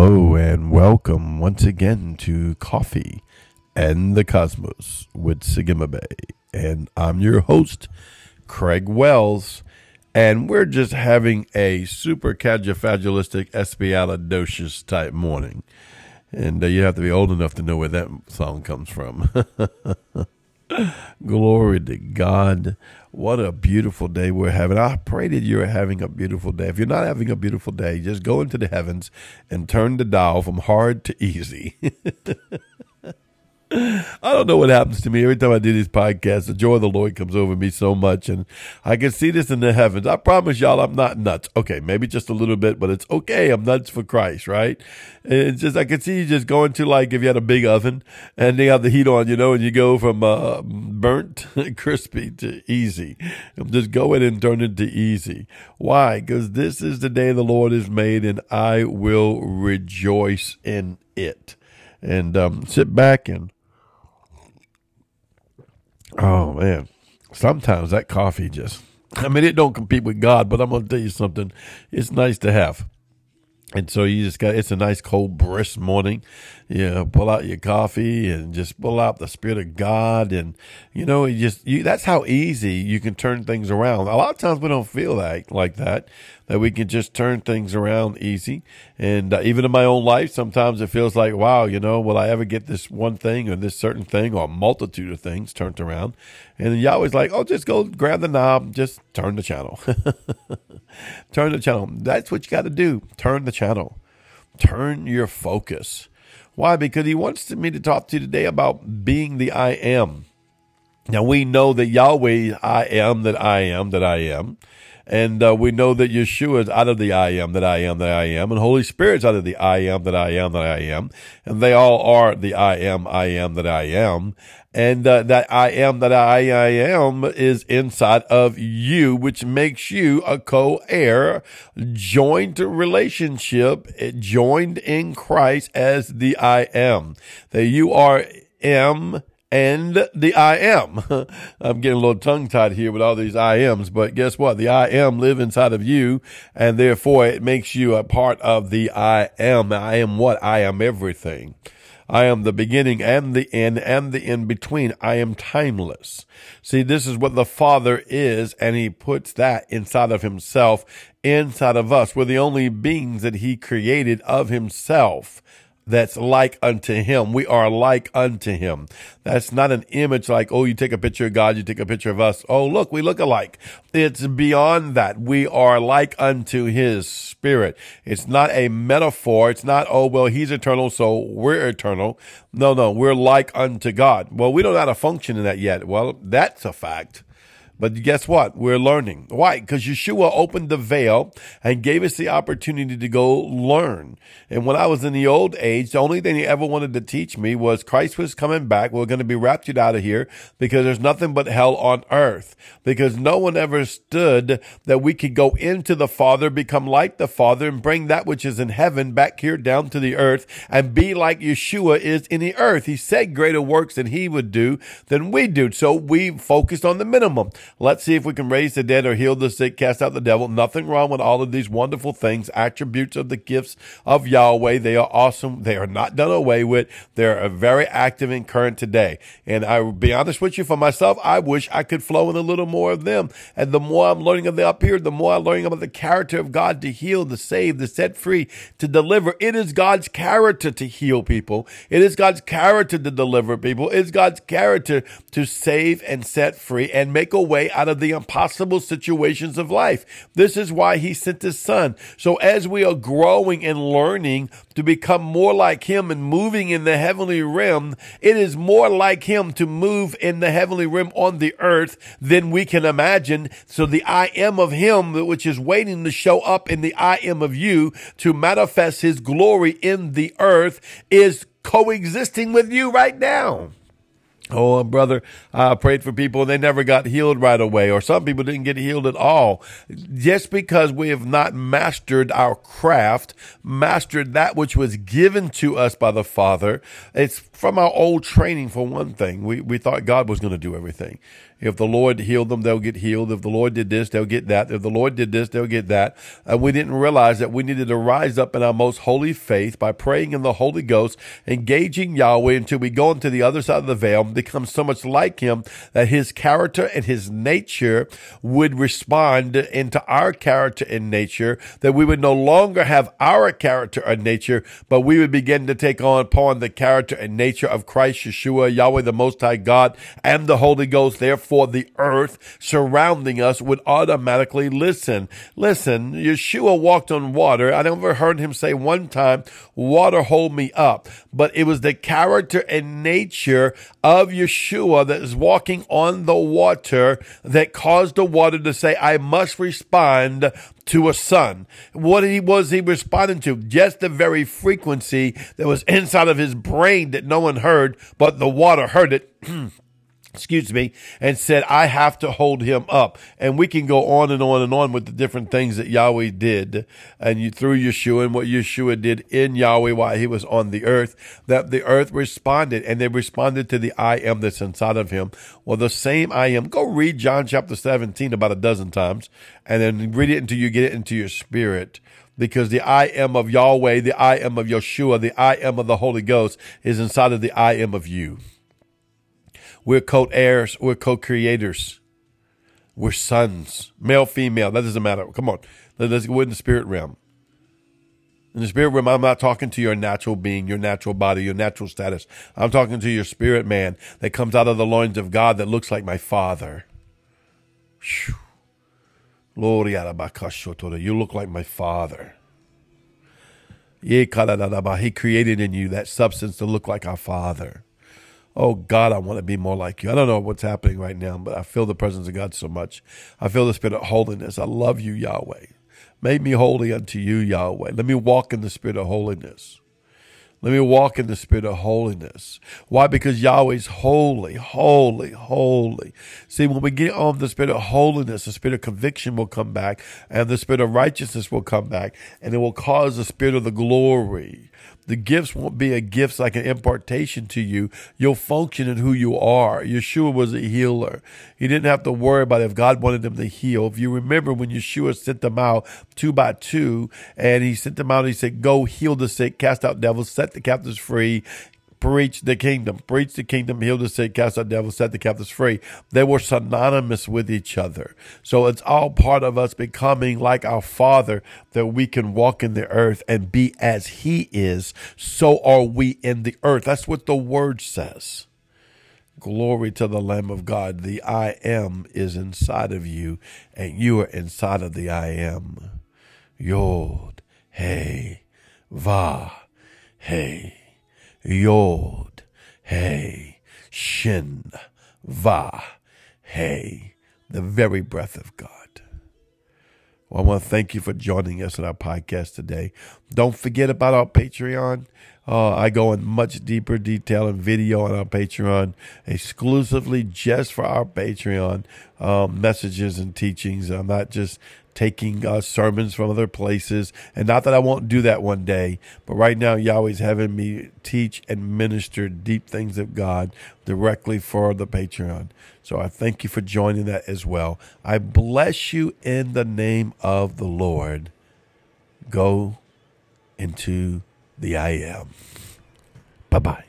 Hello and welcome once again to Coffee and the Cosmos with Sigma Bay. And I'm your host, Craig Wells. And we're just having a super cadafragilistic espialidocious type morning. And uh, you have to be old enough to know where that song comes from. Glory to God. What a beautiful day we're having. I pray that you're having a beautiful day. If you're not having a beautiful day, just go into the heavens and turn the dial from hard to easy. I don't know what happens to me every time I do these podcasts. The joy of the Lord comes over me so much, and I can see this in the heavens. I promise y'all, I'm not nuts. Okay, maybe just a little bit, but it's okay. I'm nuts for Christ, right? And it's just I can see you just going to like if you had a big oven and they have the heat on, you know, and you go from uh, burnt, crispy to easy. I'm just going and turn it to easy. Why? Because this is the day the Lord has made, and I will rejoice in it. And um, sit back and Oh man, sometimes that coffee just. I mean, it don't compete with God, but I'm gonna tell you something. It's nice to have. And so you just got it's a nice cold brisk morning. You pull out your coffee and just pull out the spirit of God and you know, you just you that's how easy you can turn things around. A lot of times we don't feel like like that that we can just turn things around easy. And uh, even in my own life, sometimes it feels like, wow, you know, will I ever get this one thing or this certain thing or a multitude of things turned around? And Yahweh's like, oh, just go grab the knob, just turn the channel. turn the channel. That's what you got to do. Turn the channel. Turn your focus. Why? Because he wants me to talk to you today about being the I am. Now we know that Yahweh, I am that I am that I am. And uh, we know that Yeshua is out of the I am that I am that I am, and Holy Spirit's out of the I am that I am that I am, and they all are the I am I am that I am, and uh, that I am that I, I am is inside of you, which makes you a co-heir, joined relationship, joined in Christ as the I am. That you are am and the I am. I'm getting a little tongue tied here with all these I ams, but guess what? The I am live inside of you, and therefore it makes you a part of the I am. I am what? I am everything. I am the beginning and the end and the in between. I am timeless. See, this is what the Father is, and He puts that inside of Himself, inside of us. We're the only beings that He created of Himself that's like unto him. We are like unto him. That's not an image like, oh, you take a picture of God, you take a picture of us. Oh, look, we look alike. It's beyond that. We are like unto his spirit. It's not a metaphor. It's not, oh, well, he's eternal, so we're eternal. No, no, we're like unto God. Well, we don't know how to function in that yet. Well, that's a fact. But guess what? We're learning. Why? Because Yeshua opened the veil and gave us the opportunity to go learn. And when I was in the old age, the only thing he ever wanted to teach me was Christ was coming back. We're going to be raptured out of here because there's nothing but hell on earth. Because no one ever stood that we could go into the Father, become like the Father, and bring that which is in heaven back here down to the earth and be like Yeshua is in the earth. He said greater works than he would do than we do. So we focused on the minimum. Let's see if we can raise the dead or heal the sick, cast out the devil. Nothing wrong with all of these wonderful things, attributes of the gifts of Yahweh. They are awesome. They are not done away with. They're very active and current today. And I will be honest with you, for myself, I wish I could flow in a little more of them. And the more I'm learning of the up here, the more I'm learning about the character of God to heal, to save, to set free, to deliver. It is God's character to heal people. It is God's character to deliver people. It is God's character to save and set free and make a way way out of the impossible situations of life. This is why he sent his son. So as we are growing and learning to become more like him and moving in the heavenly realm, it is more like him to move in the heavenly realm on the earth than we can imagine. So the I am of him, which is waiting to show up in the I am of you to manifest his glory in the earth is coexisting with you right now. Oh, brother, I prayed for people and they never got healed right away, or some people didn't get healed at all. Just because we have not mastered our craft, mastered that which was given to us by the Father, it's from our old training, for one thing. We, we thought God was going to do everything. If the Lord healed them, they'll get healed. If the Lord did this, they'll get that. If the Lord did this, they'll get that. And we didn't realize that we needed to rise up in our most holy faith by praying in the Holy Ghost, engaging Yahweh until we go into the other side of the veil, become so much like Him that His character and His nature would respond into our character and nature, that we would no longer have our character and nature, but we would begin to take on upon the character and nature of Christ Yeshua, Yahweh, the Most High God, and the Holy Ghost. Therefore, the earth surrounding us would automatically listen. Listen, Yeshua walked on water. I never heard him say one time, water hold me up. But it was the character and nature of Yeshua that is walking on the water that caused the water to say, I must respond to a son. What he was he responding to? Just the very frequency that was inside of his brain that no one heard, but the water heard it. excuse me, and said, I have to hold him up. And we can go on and on and on with the different things that Yahweh did and you through Yeshua and what Yeshua did in Yahweh while he was on the earth, that the earth responded and they responded to the I am that's inside of him. Well, the same I am. Go read John chapter 17 about a dozen times and then read it until you get it into your spirit because the I am of Yahweh, the I am of Yeshua, the I am of the Holy Ghost is inside of the I am of you. We're co-heirs. We're co-creators. We're sons, male, female. That doesn't matter. Come on. Let's go in the spirit realm. In the spirit realm, I'm not talking to your natural being, your natural body, your natural status. I'm talking to your spirit man that comes out of the loins of God that looks like my father. You look like my father. He created in you that substance to look like our father. Oh God, I want to be more like you. I don't know what's happening right now, but I feel the presence of God so much. I feel the spirit of holiness. I love you, Yahweh. Make me holy unto you, Yahweh. Let me walk in the spirit of holiness. Let me walk in the spirit of holiness. Why? Because Yahweh's holy, holy, holy. See, when we get on the spirit of holiness, the spirit of conviction will come back and the spirit of righteousness will come back and it will cause the spirit of the glory the gifts won't be a gift like an impartation to you. You'll function in who you are. Yeshua was a healer. He didn't have to worry about if God wanted them to heal. If you remember when Yeshua sent them out two by two and he sent them out, he said, go heal the sick, cast out devils, set the captives free, preach the kingdom, preach the kingdom, heal the sick, cast out devils, set the captives free. They were synonymous with each other. So it's all part of us becoming like our Father that we can walk in the earth and be as He is. So are we in the earth. That's what the word says. Glory to the Lamb of God. The I am is inside of you, and you are inside of the I am. Yod, hey, va, hey. Yod, Hey, Shin, Va, Hey, the very breath of God. Well, I want to thank you for joining us in our podcast today. Don't forget about our Patreon. Uh, I go in much deeper detail and video on our Patreon, exclusively just for our Patreon um, messages and teachings. I'm not just taking uh, sermons from other places. And not that I won't do that one day, but right now, Yahweh's having me teach and minister deep things of God directly for the Patreon. So I thank you for joining that as well. I bless you in the name of the Lord. Go into the I am. Bye bye.